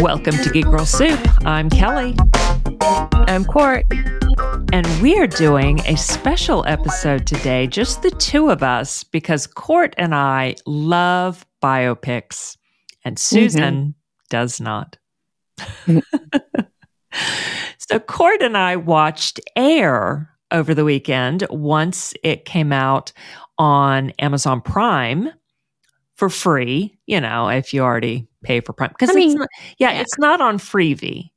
Welcome to Geek Girl Soup. I'm Kelly. I'm Cort. And we are doing a special episode today, just the two of us, because Cort and I love biopics, and Susan mm-hmm. does not. so, Cort and I watched Air over the weekend once it came out on Amazon Prime for free, you know, if you already pay for Prime. Because I mean, yeah, yeah, it's not on Freevee.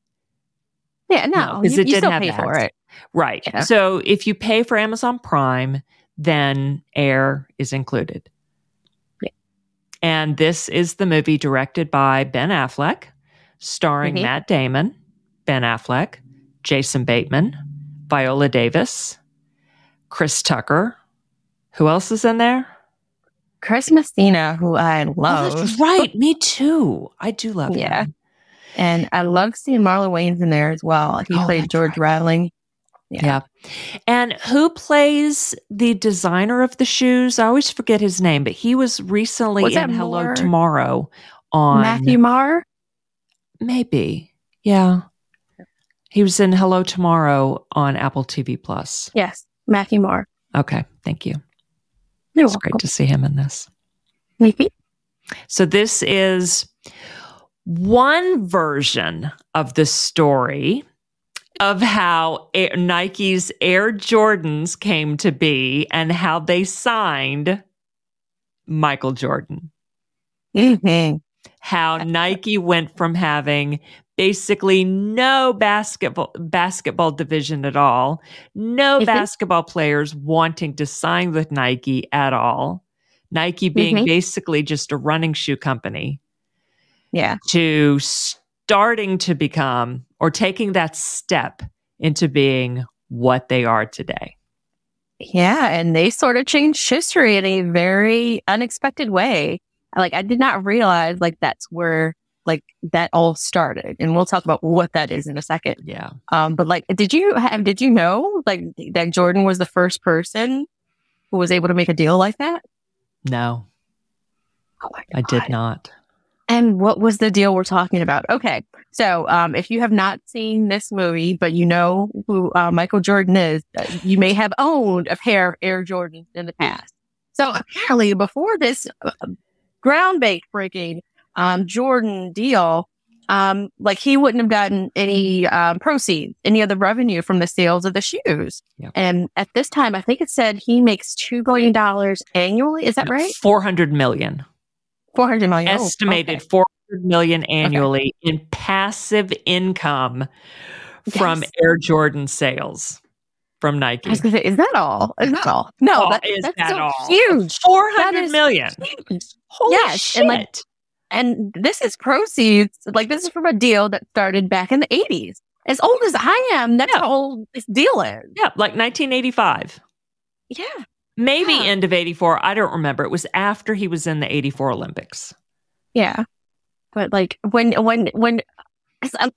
Yeah, no, because no, it didn't have pay for it. Right. Yeah. So if you pay for Amazon Prime, then Air is included. Yeah. And this is the movie directed by Ben Affleck, starring mm-hmm. Matt Damon, Ben Affleck, Jason Bateman, Viola Davis, Chris Tucker. Who else is in there? Chris Messina, who I oh, love. Oh, right. Me too. I do love yeah. him. And I love seeing Marlon Wayans in there as well. He oh, played George right. Raveling. Yeah. yeah. And who plays the designer of the shoes? I always forget his name, but he was recently was in Hello Tomorrow on Matthew Maher? Maybe. Yeah. He was in Hello Tomorrow on Apple TV Plus. Yes. Matthew Maher. Okay. Thank you. You're it's welcome. great to see him in this. Maybe. So this is one version of the story of how Air, Nike's Air Jordans came to be and how they signed Michael Jordan. Mm-hmm. How Nike went from having basically no basketball basketball division at all, no mm-hmm. basketball players wanting to sign with Nike at all. Nike being mm-hmm. basically just a running shoe company. Yeah. To starting to become or taking that step into being what they are today. Yeah, and they sort of changed history in a very unexpected way. Like I did not realize like that's where like that all started and we'll talk about what that is in a second. Yeah. Um but like did you have did you know like that jordan was the first person who was able to make a deal like that? No. Oh i did not. And what was the deal we're talking about? Okay so um if you have not seen this movie but you know who uh, michael jordan is uh, you may have owned a pair of air jordans in the past. So apparently before this uh, groundbreaking um, Jordan deal, um, like he wouldn't have gotten any um, proceeds, any of the revenue from the sales of the shoes. Yep. And at this time, I think it said he makes $2 billion annually. Is that right? 400 million. 400 million. Estimated oh, okay. 400 million annually okay. in passive income from yes. Air Jordan sales from Nike. I was going to say, is that all? Is that all? No, oh, that, is that's that so all? huge. Four hundred million. Huge. Holy yes, shit. And like, and this is proceeds. Like this is from a deal that started back in the 80s. As old as I am, that's yeah. how old this deal is. Yeah, like 1985. Yeah. Maybe yeah. end of 84. I don't remember. It was after he was in the 84 Olympics. Yeah. But like when when when that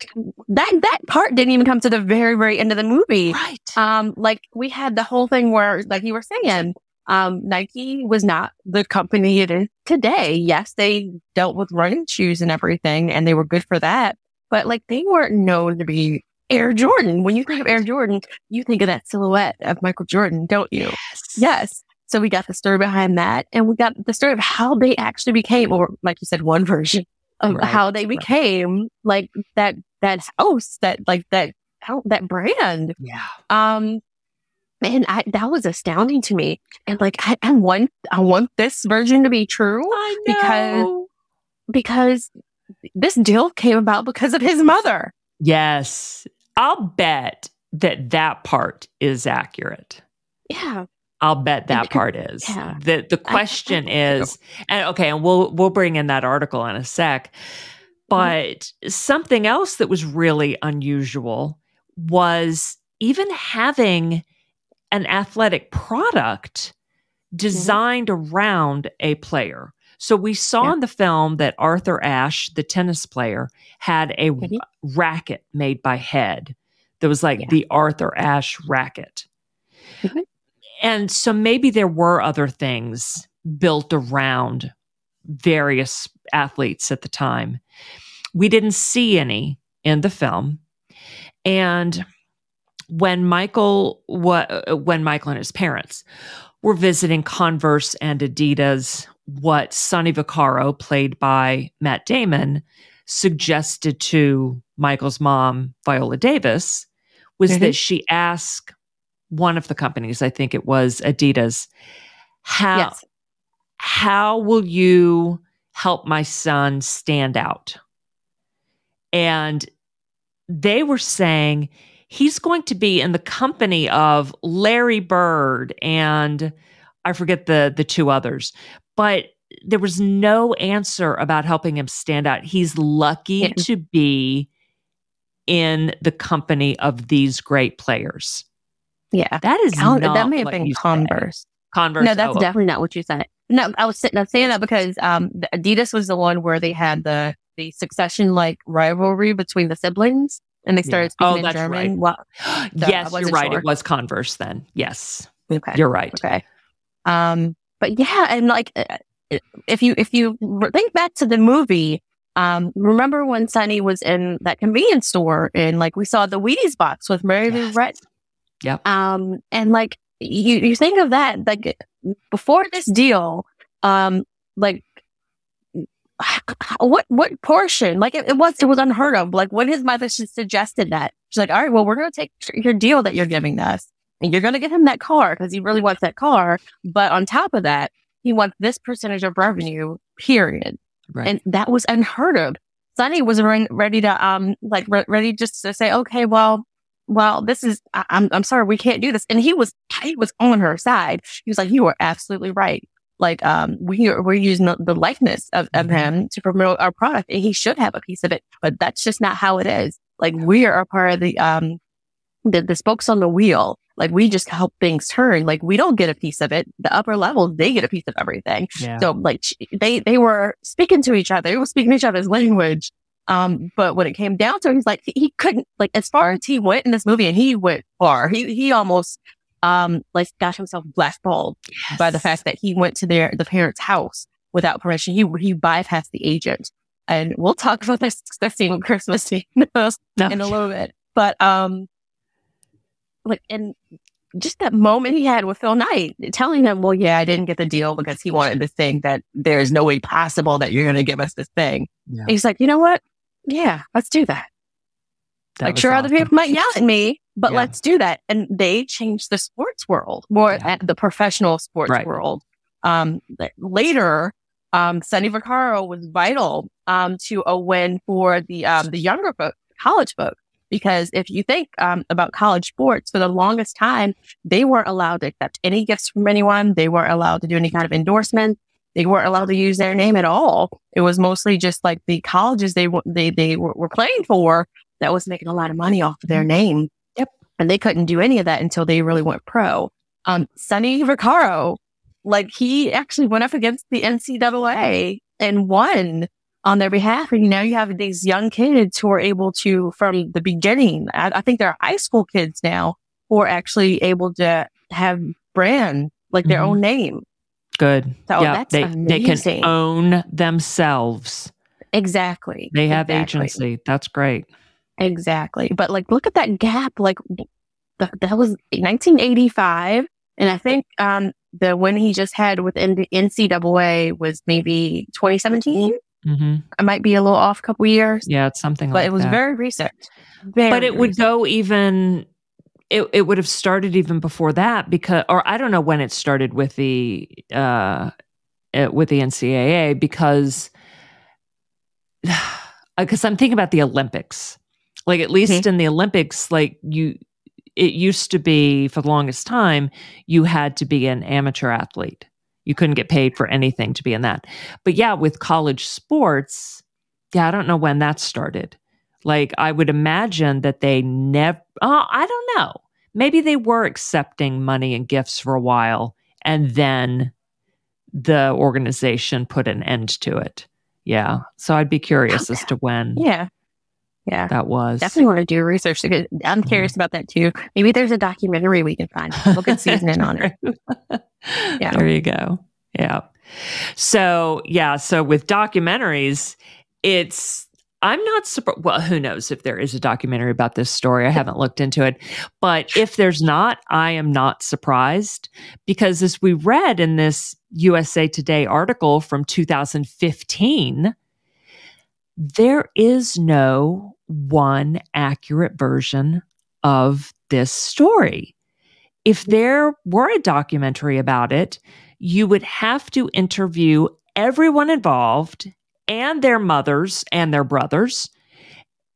that part didn't even come to the very very end of the movie. Right. Um like we had the whole thing where like you were saying um, Nike was not the company it is today. Yes, they dealt with running shoes and everything, and they were good for that. But like they weren't known to be Air Jordan. When you think of Air Jordan, you think of that silhouette of Michael Jordan, don't you? Yes. Yes. So we got the story behind that, and we got the story of how they actually became, or like you said, one version of right. how they became right. like that that house, that like that that brand. Yeah. Um, and I, that was astounding to me. And like, I, I want, I want this version to be true because, because this deal came about because of his mother. Yes. I'll bet that that part is accurate. Yeah. I'll bet that part is. Yeah. The the question I, I is and okay, and we'll we'll bring in that article in a sec. Mm-hmm. But mm-hmm. something else that was really unusual was even having an athletic product designed mm-hmm. around a player. So we saw yeah. in the film that Arthur Ashe, the tennis player, had a mm-hmm. racket made by Head. That was like yeah. the Arthur Ashe racket. Mm-hmm. And so maybe there were other things built around various athletes at the time. we didn't see any in the film. And when Michael what when Michael and his parents were visiting Converse and Adidas, what Sonny Vaccaro, played by Matt Damon, suggested to Michael's mom, Viola Davis, was mm-hmm. that she ask one of the companies, I think it was Adidas, how yes. how will you help my son stand out? And they were saying he's going to be in the company of Larry Bird and I forget the the two others, but there was no answer about helping him stand out. He's lucky yeah. to be in the company of these great players. Yeah, that is that may have been Converse. Said. Converse. No, that's oh, definitely not what you said. No, I was sitting, I'm saying that because um, Adidas was the one where they had the the succession like rivalry between the siblings, and they started yeah. speaking oh, in German. Right. Well, so yes, you're right. Sure. It was Converse then. Yes. Okay. You're right. Okay. Um, but yeah, and like uh, if you if you think back to the movie, um, remember when Sonny was in that convenience store and like we saw the Wheaties box with Mary Lou yes. Yep. Um, and like you you think of that like before this deal, um, like what what portion? Like it, it, was it was unheard of. Like when his mother suggested that, she's like, "All right, well, we're going to take your deal that you're giving us, and you're going to get him that car because he really wants that car. But on top of that, he wants this percentage of revenue, period. Right. And that was unheard of. Sonny was re- ready to, um, like re- ready just to say, okay, well, well, this is, I- I'm, I'm sorry, we can't do this. And he was, he was on her side. He was like, you are absolutely right. Like, um, we are, we're using the, the likeness of, of mm-hmm. him to promote our product and he should have a piece of it, but that's just not how it is. Like we are a part of the, um, the, the spokes on the wheel. Like we just help things turn. Like we don't get a piece of it. The upper levels, they get a piece of everything. Yeah. So like they, they were speaking to each other. They were speaking each other's language. Um, but when it came down to it, he's like, he couldn't, like, as far as he went in this movie and he went far, he, he almost, um, like got himself blackballed yes. by the fact that he went to their, the parents' house without permission. He, he bypassed the agent. And we'll talk about this, scene with Christmas in a little bit. But, um, like, and just that moment he had with Phil Knight, telling him, well, yeah, I didn't get the deal because he wanted this thing that there's no way possible that you're going to give us this thing. Yeah. He's like, you know what? Yeah, let's do that. That like, sure, awesome. other people might yell at me, but yeah. let's do that. And they changed the sports world, more yeah. at the professional sports right. world. Um, later, um, Sonny Vaccaro was vital, um, to a win for the, um, the younger book, college book. Because if you think um, about college sports, for the longest time, they weren't allowed to accept any gifts from anyone. They weren't allowed to do any kind of endorsement. They weren't allowed to use their name at all. It was mostly just like the colleges they they they were, were playing for that was making a lot of money off of their name. Yep, and they couldn't do any of that until they really went pro. Um, Sonny Vaccaro, like he actually went up against the NCAA and won on their behalf. And now you have these young kids who are able to, from the beginning, I, I think they're high school kids now who are actually able to have brand, like their mm-hmm. own name. Good. So yeah, they, they can own themselves. Exactly. They have exactly. agency. That's great. Exactly. But like, look at that gap. Like, the, that was 1985. And I think um, the one he just had within the NCAA was maybe 2017. Mm-hmm. I might be a little off a couple years. Yeah, it's something but like it was that. very recent. Very but it recent. would go even it, it would have started even before that because or I don't know when it started with the uh eh, with the NCAA because because I'm thinking about the Olympics. Like at least mm-hmm. in the Olympics like you it used to be for the longest time you had to be an amateur athlete you couldn't get paid for anything to be in that. But yeah, with college sports, yeah, I don't know when that started. Like, I would imagine that they never, oh, I don't know. Maybe they were accepting money and gifts for a while and then the organization put an end to it. Yeah. So I'd be curious as to when. Yeah. Yeah. That was. Definitely want to do research. I'm curious mm-hmm. about that too. Maybe there's a documentary we can find. We'll get Susan in on it. yeah. There you go. Yeah. So, yeah. So with documentaries, it's, I'm not surprised. Well, who knows if there is a documentary about this story? I haven't looked into it. But if there's not, I am not surprised because as we read in this USA Today article from 2015, there is no one accurate version of this story. If there were a documentary about it, you would have to interview everyone involved and their mothers and their brothers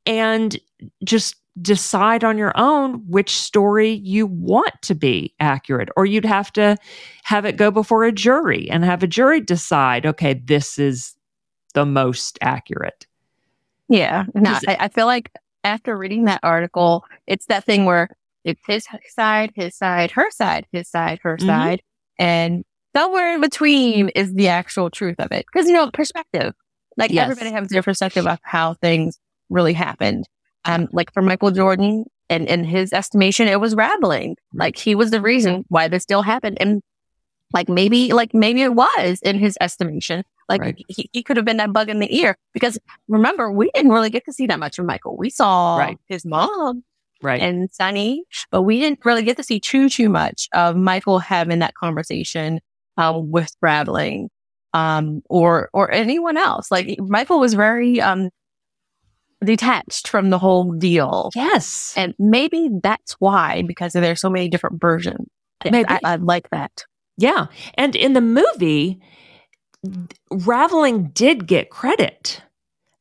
and just decide on your own which story you want to be accurate or you'd have to have it go before a jury and have a jury decide okay this is the most accurate yeah no I, I, feel like after reading that article it's that thing where it's his side his side her side his side her mm-hmm. side and somewhere in between is the actual truth of it because you know perspective like yes. everybody has their perspective of how things really happened. Um, like for Michael Jordan and in his estimation, it was Raveling. Like he was the reason why this still happened. And like maybe, like maybe it was in his estimation. Like right. he, he could have been that bug in the ear because remember, we didn't really get to see that much of Michael. We saw right. his mom right. and Sonny, but we didn't really get to see too, too much of Michael having that conversation um, with Raveling um, or or anyone else. Like Michael was very um, detached from the whole deal. Yes, and maybe that's why because there's so many different versions. Maybe I, I like that. Yeah, and in the movie, Raveling did get credit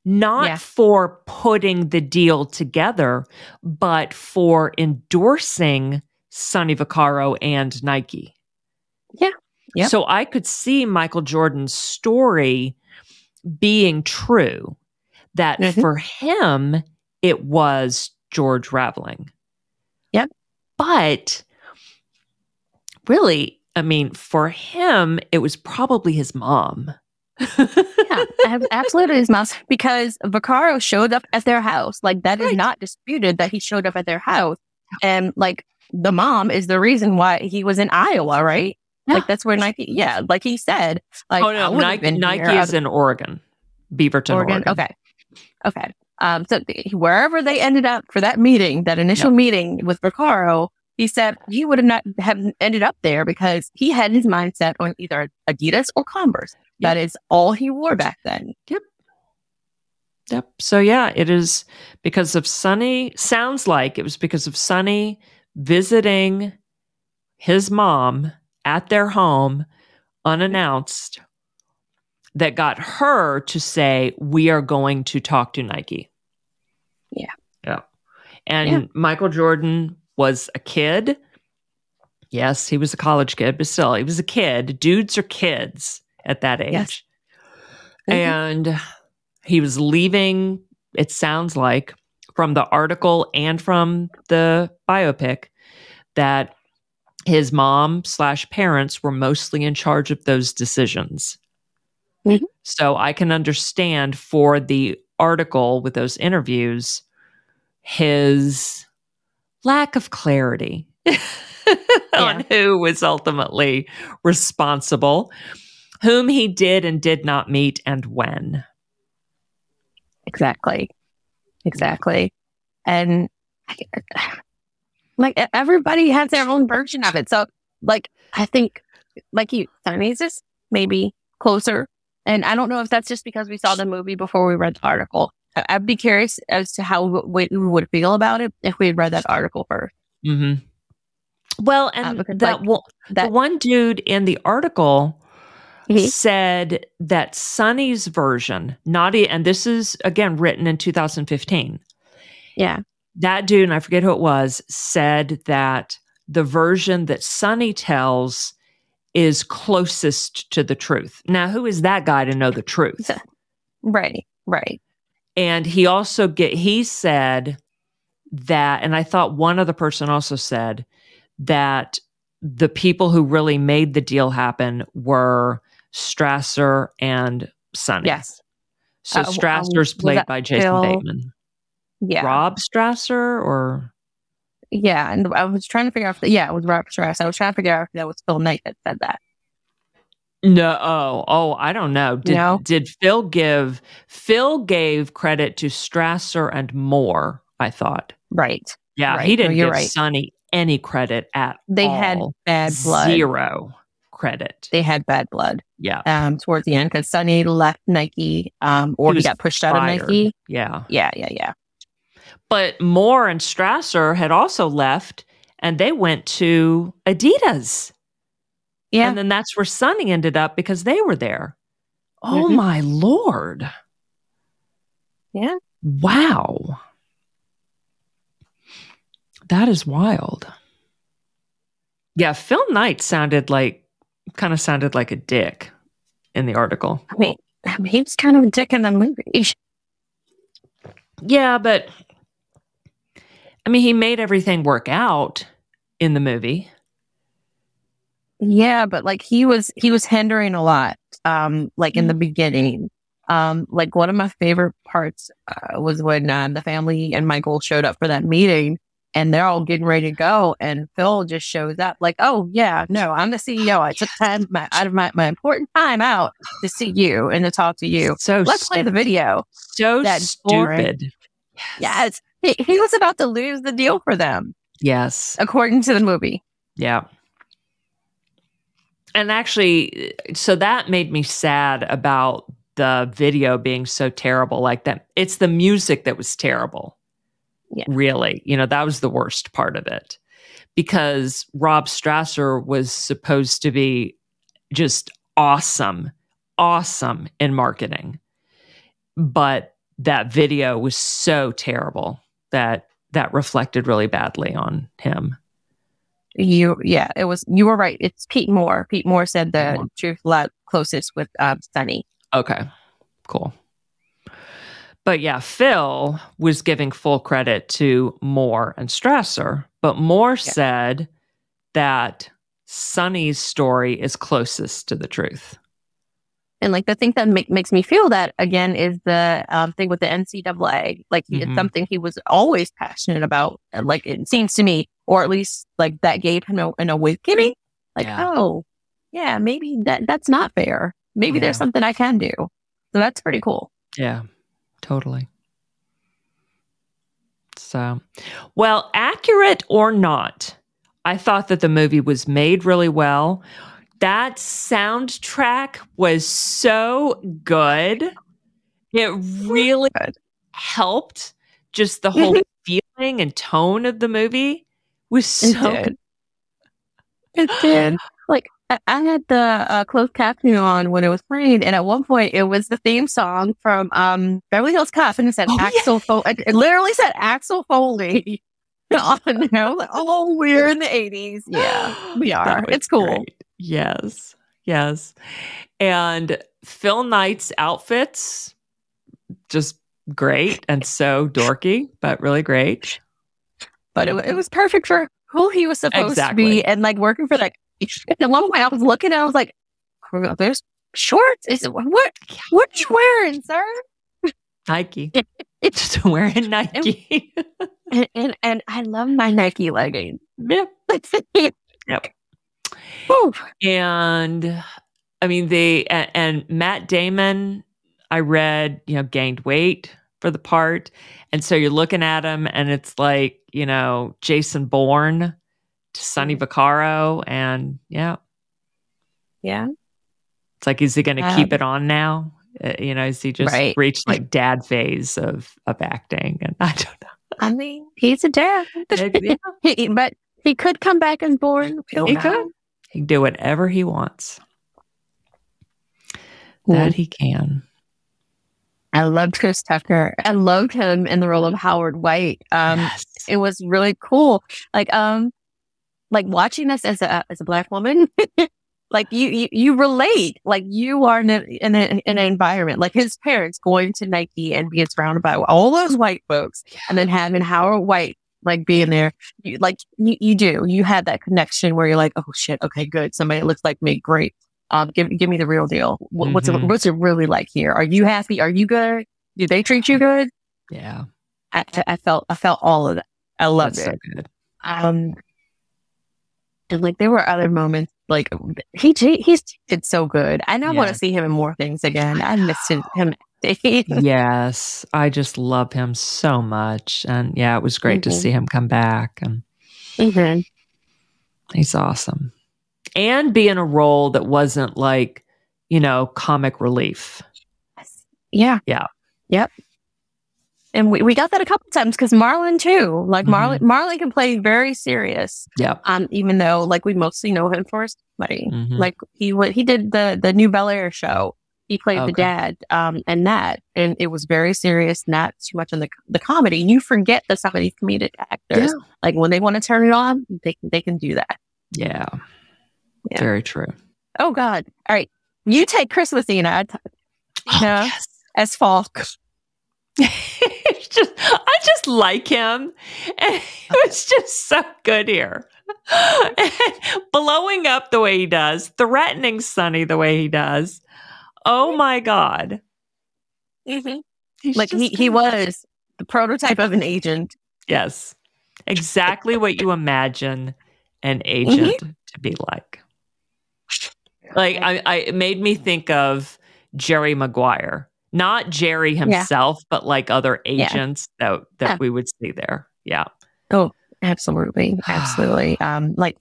not yeah. for putting the deal together, but for endorsing Sonny Vaccaro and Nike. Yeah. Yep. So I could see Michael Jordan's story being true that mm-hmm. for him, it was George Raveling. Yep. But really, I mean, for him, it was probably his mom. yeah, absolutely his mom. Because Vaccaro showed up at their house. Like, that right. is not disputed that he showed up at their house. And, like, the mom is the reason why he was in Iowa, right? Yeah. Like that's where Nike, yeah, like he said. Like, oh no, Nike, Nike is in Oregon, Beaverton, Oregon. Oregon. Okay, okay. Um, so wherever they ended up for that meeting, that initial yep. meeting with Vaccaro, he said he would have not have ended up there because he had his mindset on either Adidas or Converse. Yep. That is all he wore back then. Yep. Yep. So yeah, it is because of Sonny. Sounds like it was because of Sonny visiting his mom at their home unannounced that got her to say, We are going to talk to Nike. Yeah. Yeah. And yeah. Michael Jordan was a kid. Yes, he was a college kid, but still, he was a kid. Dudes are kids at that age. Yes. Mm-hmm. And he was leaving, it sounds like, from the article and from the biopic that his mom slash parents were mostly in charge of those decisions. Mm-hmm. So I can understand for the article with those interviews his lack of clarity on who was ultimately responsible, whom he did and did not meet, and when. Exactly. Exactly. And like everybody has their own version of it. So like I think like you, Sonny's is maybe closer. And I don't know if that's just because we saw the movie before we read the article. I'd be curious as to how we would feel about it if we had read that article 1st mm-hmm. Well, and uh, that, like, that the one dude in the article mm-hmm. said that Sonny's version, not and this is again written in 2015. Yeah that dude, and I forget who it was, said that the version that Sonny tells is closest to the truth. Now, who is that guy to know the truth? Right, right. And he also get he said that, and I thought one other person also said that the people who really made the deal happen were Strasser and Sonny. Yes. So uh, Strasser's um, played by Jason Bill? Bateman yeah. Rob Strasser or yeah, and I was trying to figure out. If the, yeah, it was Rob Strasser. I was trying to figure out if that was Phil Knight that said that. No, oh, oh, I don't know. Did No? did Phil give Phil gave credit to Strasser and Moore, I thought. Right. Yeah, Right. he didn't you're give right. Sonny any credit at They all. had bad blood. Zero credit. They had bad blood Yeah. um, towards the end because Sonny left Nike um, or He he, got pushed out of. Nike. Yeah. Yeah, yeah, yeah. But Moore and Strasser had also left and they went to Adidas. Yeah. And then that's where Sonny ended up because they were there. Oh Mhm. my lord. Yeah. Wow. That is wild. Yeah, Phil Knight sounded like kind of sounded like a dick in the article. I mean, I mean, he was kind of a dick in the movie. Yeah, but I mean, he made everything work out in the movie. Yeah, but like he was he was hindering a lot. Um, like in the beginning. Um, like one of my favorite parts uh, was when uh, the family and Michael showed up for that meeting and they're all getting ready to go and Phil just shows up like, oh yeah, no, I'm the CEO. I took time my, out of my, my important time out to see you and to talk to you. So Let's play the video. so That's stupid. Yes. He, he was about to lose the deal for them, Yes. according to the movie. Yeah. And actually, so that made me sad about the video being so terrible like that. It's the music that was terrible. Yeah. Really. You know, that was the worst part of it because Rob Strasser was supposed to be just awesome, awesome in marketing. But that video was so terrible that that reflected really badly on him. You, yeah, it was, you were right. It's Pete Moore. Pete Moore said the Moore. truth lot closest with um, Sonny. Okay, cool. But yeah, Phil was giving full credit to Moore and Strasser, but Moore said that Sonny's story is closest to the truth. And like the thing that make, makes me feel that again is the um, thing with the NCAA. Like Mhm. it's something he was always passionate about. uh, Like it seems to me, or at least like that gave him a, an awakening. Like, Yeah. oh, yeah, maybe that that's not fair. Maybe there's something I can do. So that's pretty cool. Yeah, totally. So, well, accurate or not, I thought that the movie was made really well. That soundtrack was so good. It really Good. helped just the whole feeling and tone of the movie was It so did. It did. Like I, I had the uh, closed captioning on when it was playing, and at one point it was the theme song from um, Beverly Hills Cop, and it said Oh, yeah. Axel Foley. It literally said Axel Foley on there. Like, oh, we're in the eighties. Yeah, we are. It's cool. great. Yes. Yes. And Phil Knight's outfits just great and so dorky, but really great. But it, it was perfect for who he was supposed to be, and like working for like. At one point, I was looking, and I was like, "Oh, "There's shorts. Is it what? What are you wearing, sir?" Nike. It's Just wearing Nike. and, and and I love my Nike leggings. yep. yep. Whew. And I mean, they, and, and Matt Damon, I read, you know, gained weight for the part. And so you're looking at him and it's like, you know, Jason Bourne to Sonny Vaccaro. And yeah, Yeah. It's like, is he going to Um, keep it on now? Uh, you know, is he just Right. reached like dad phase of of acting? And I don't know. I mean, he's a dad. But he could come back and Bourne. We don't He know. could. He can do whatever he wants. That he can. I loved Chris Tucker. I loved him in the role of Howard White. Um, Yes. it was really cool. Like, um, like watching this as a as a black woman, like you you, you relate. Like you are in, a, in, a, in an environment like his parents going to Nike and being surrounded by all those white folks, and then having Howard White like being there. You, like you, you do. You had that connection where you're like, oh shit, okay, good. Somebody looks like me, great. Um, give give me the real deal. What, What's it, Mhm. what's it really like here? Are you happy? Are you good? Do they treat you good? yeah. I, I- I felt I felt all of that. I loved That's it. so. Um, and like there were other moments like he he's did so good. And I now want to see him in more things again. I missed him. yes, I just love him so much, and yeah, it was great mm-hmm. to see him come back, and mm-hmm. he's awesome, and be in a role that wasn't like you know comic relief. Yeah, yeah, yep and we, we got that a couple times because Marlon too. Like mm-hmm. Marlon, Marlon can play very serious. Yeah. Um, even though like we mostly know him for his comedy. Mm-hmm. Like he he did the the new Bel Air show. He played okay. the dad, um, and that, and it was very serious, not too much on the the comedy. You forget that some of these comedic actors, yeah. like when they want to turn it on, they they can do that. Yeah. yeah. Very true. Oh God! All right, you take Chris Messina, oh, yes. as Falk. just I just like him. And it was just so good here. blowing up the way he does, threatening Sonny the way he does. Oh my God. Mm-hmm. Like he, he was the prototype of an agent. Yes. Exactly what you imagine an agent mm-hmm. to be like. Like I, I it made me think of Jerry Maguire not Jerry himself, yeah. but like other agents yeah. that that yeah. we would see there. Yeah. Oh, absolutely, absolutely. um, like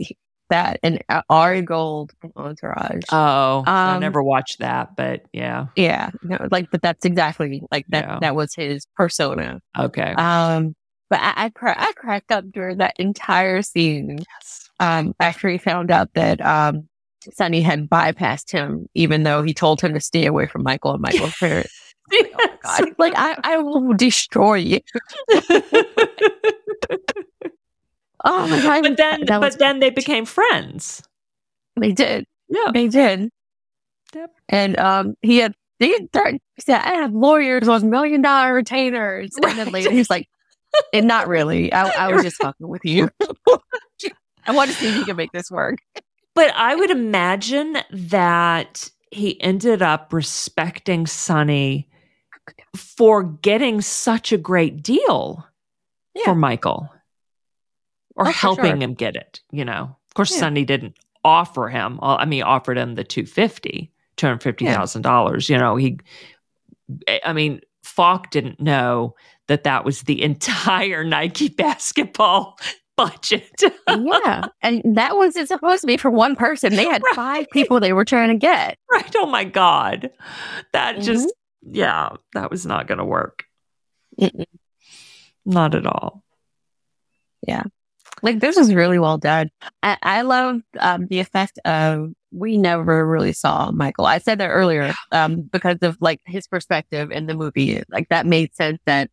that and uh, Ari Gold Entourage. Oh, um, I never watched that, but yeah, yeah, no, like, but that's exactly like that. That was his persona. Okay. Um, but I I, cra- I cracked up during that entire scene. Yes. Um, after he found out that um Sonny had bypassed him, even though he told him to stay away from Michael and Michael's parents. yes. oh God. Like, I, I will destroy you. oh my God. But then, but then they became friends. They did. Yeah. They did. Yep. And um, he had, they he said, I have lawyers on million dollar retainers. Right. And then later he's like, and not really. I, I was just fucking with you. I want to see if you can make this work. But I would imagine that he ended up respecting Sonny for getting such a great deal yeah. for Michael or oh, helping sure. him get it, you know. Of course, yeah. Sonny didn't offer him, I mean, offered him the 250, $250,000. You know, he, I mean, Falk didn't know that that was the entire Nike basketball budget. yeah. And that wasn't supposed to be for one person. They had right. five people they were trying to get. Right. Oh my God. That mm-hmm. just, yeah, that was not going to work. Mm-mm. Not at all. Yeah. Like this is really well done. I, I love um, the effect of we never really saw Michael. I said that earlier um, because of like his perspective in the movie. Like that made sense that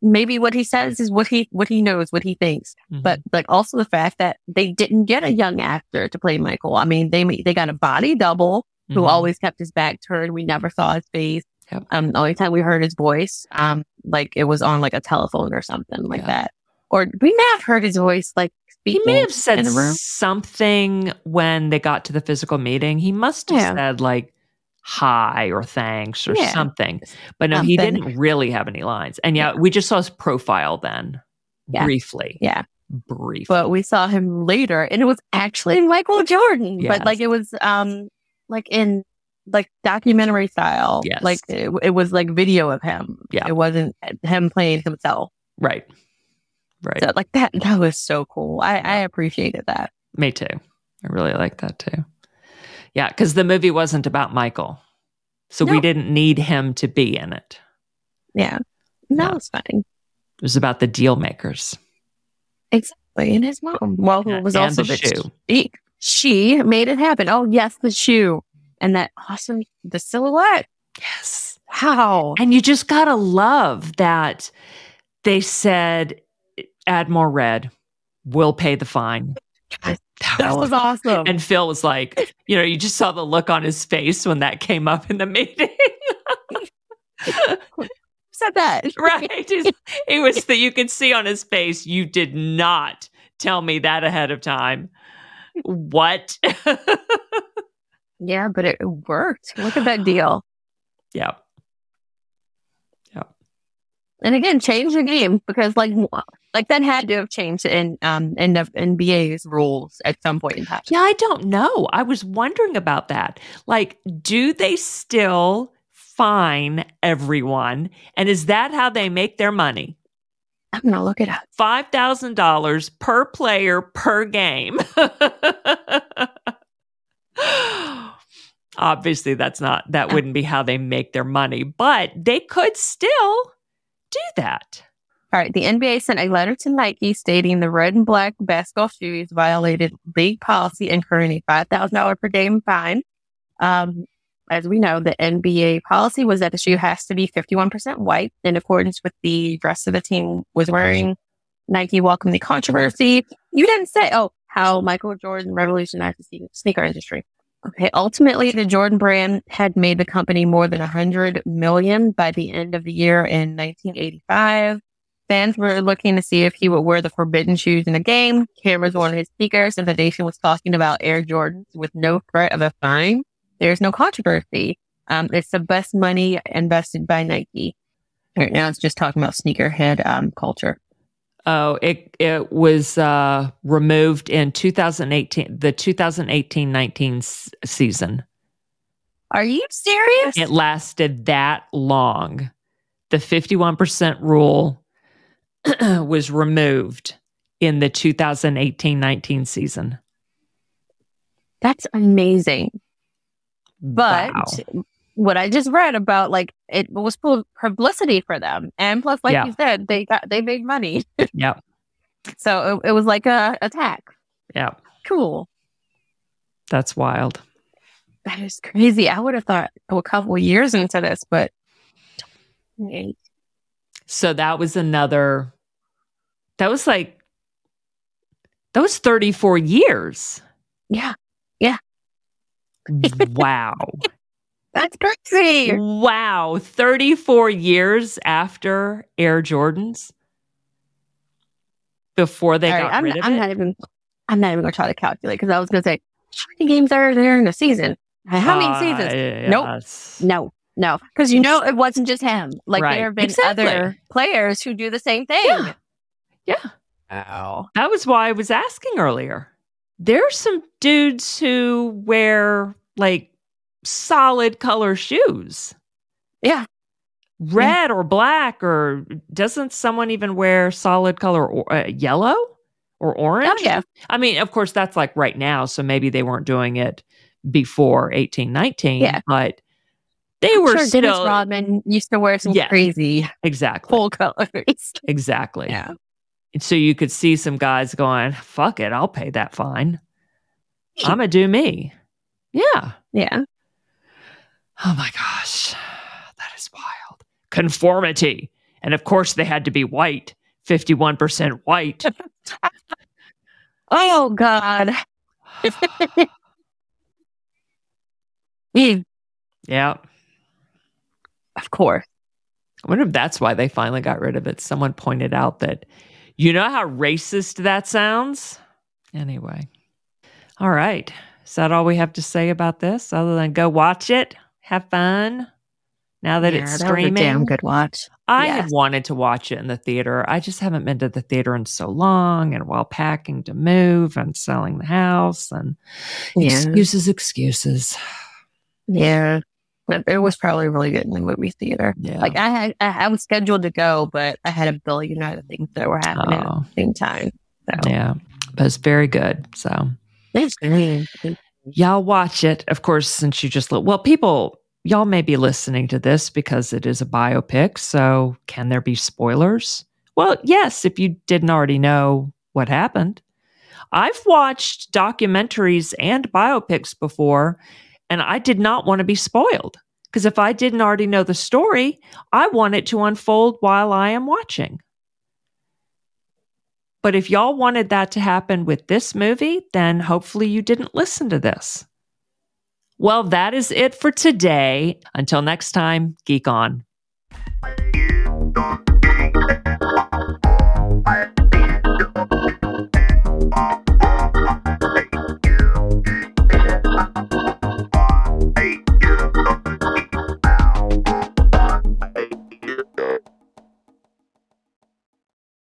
maybe what he says is what he what he knows, what he thinks. Mm-hmm. But like also the fact that they didn't get a young actor to play Michael. I mean, they they got a body double mm-hmm. who always kept his back turned. We never saw his face. Yep. Um, the only time we heard his voice, um, like it was on like a telephone or something like yeah. that. Or we may have heard his voice like he may have said something when they got to the physical meeting. He must have yeah. said like hi or thanks or yeah. something. But no, he didn't really have any lines. And yeah, yeah, we just saw his profile then briefly. Yeah. Briefly. But we saw him later and it was actually Michael Jordan. Yes. But like it was um like in like documentary style. Yes. Like it, it was like video of him. Yeah. It wasn't him playing himself. Right. Right. So like that that was so cool. I, I appreciated that. Me too. I really like that too. Yeah, because the movie wasn't about Michael. So no. we didn't need him to be in it. Yeah. That no. was fine. It was about the deal makers. Exactly. And his mom. Well, who yeah, was also the, the shoe. She, she made it happen. Oh, yes, the shoe. And that awesome, the silhouette. Yes. How? And you just got to love that they said, add more red. We'll pay the fine. That, that was, was awesome. And Phil was like, you know, you just saw the look on his face when that came up in the meeting. said that? Right. it was that you could see on his face, you did not tell me that ahead of time. What? yeah, but it worked. Look at that deal. Yeah. And again, change the game because like like that had to have changed in um in the NBA's rules at some point in time. Yeah, I don't know. I was wondering about that. Like, do they still fine everyone? And is that how they make their money? I'm gonna look it up. Five thousand dollars per player per game. Obviously, that's not that wouldn't be how they make their money, but they could still do that. All right. The NBA sent a letter to Nike stating the red and black basketball shoes violated league policy, incurring a $5,000 per game fine. Um, as we know, the NBA policy was that the shoe has to be 51% white in accordance with the dress of the team was wearing. Nike welcomed the controversy. You didn't say, oh, how Michael Jordan revolutionized the sneaker industry. Okay. Ultimately, the Jordan brand had made the company more than 100 million by the end of the year in 1985. Fans were looking to see if he would wear the forbidden shoes in a game. Cameras were on his speakers, and the nation was talking about Air Jordans with no threat of a fine. There's no controversy. Um, it's the best money invested by Nike. Right now, it's just talking about sneakerhead um, culture. Oh, it it was uh, removed in 2018, the 2018-19 season. Are you serious? It lasted that long. The 51% rule was removed in the 2018-19 season. That's amazing. But wow what I just read about like it was publicity for them, and plus, like yeah. you said, they got they made money. yeah. So it, it, was like a attack. Yeah. Cool. That's wild. That is crazy. I would have thought a couple years into this, but so that was another. That was like. That was thirty four years. Yeah. Yeah. wow. That's crazy. Wow. 34 years after Air Jordans before they got I'm, rid of I'm it. Not even, I'm not even going to try to calculate because I was going to say, how many games are there in a season? How many uh, seasons? Yes. Nope. No, no. Because you know it wasn't just him. Like right. there have been exactly. other players who do the same thing. Yeah. yeah. Ow. That was why I was asking earlier. There's some dudes who wear like solid color shoes. Yeah. Red yeah. or black, or doesn't someone even wear solid color or, uh, yellow or orange? Oh, yeah. I mean, of course, that's like right now. So maybe they weren't doing it before eighteen nineteen. Yeah. But they I'm were sure still. Dennis Rodman used to wear some yeah, crazy, exactly, full colors. exactly. Yeah. And so you could see some guys going, "Fuck it, I'll pay that fine. I'm gonna do me." Yeah. Yeah. Oh my gosh, that is wild. Conformity. And of course, they had to be white, 51% white. oh, God. yeah. Of course. I wonder if that's why they finally got rid of it. Someone pointed out that, you know how racist that sounds? Anyway. All right. Is that all we have to say about this other than go watch it? Have fun now that yeah, it's streaming. That damn good watch. I yes. had wanted to watch it in the theater. I just haven't been to the theater in so long, and while packing to move and selling the house, and yeah. excuses, excuses. Yeah, it was probably really good in the movie theater. Yeah. Like I had, I, was scheduled to go, but I had a billion other things that were happening oh. at the oh. same time. So. Yeah, but it's very good. So it's great. Y'all watch it. Of course, since you just, well, people, y'all may be listening to this because it is a biopic. So can there be spoilers? Well, yes, if you didn't already know what happened. I've watched documentaries and biopics before, and I did not want to be spoiled because if I didn't already know the story, I want it to unfold while I am watching. But if y'all wanted that to happen with this movie, then hopefully you didn't listen to this. Well, that is it for today. Until next time, geek on.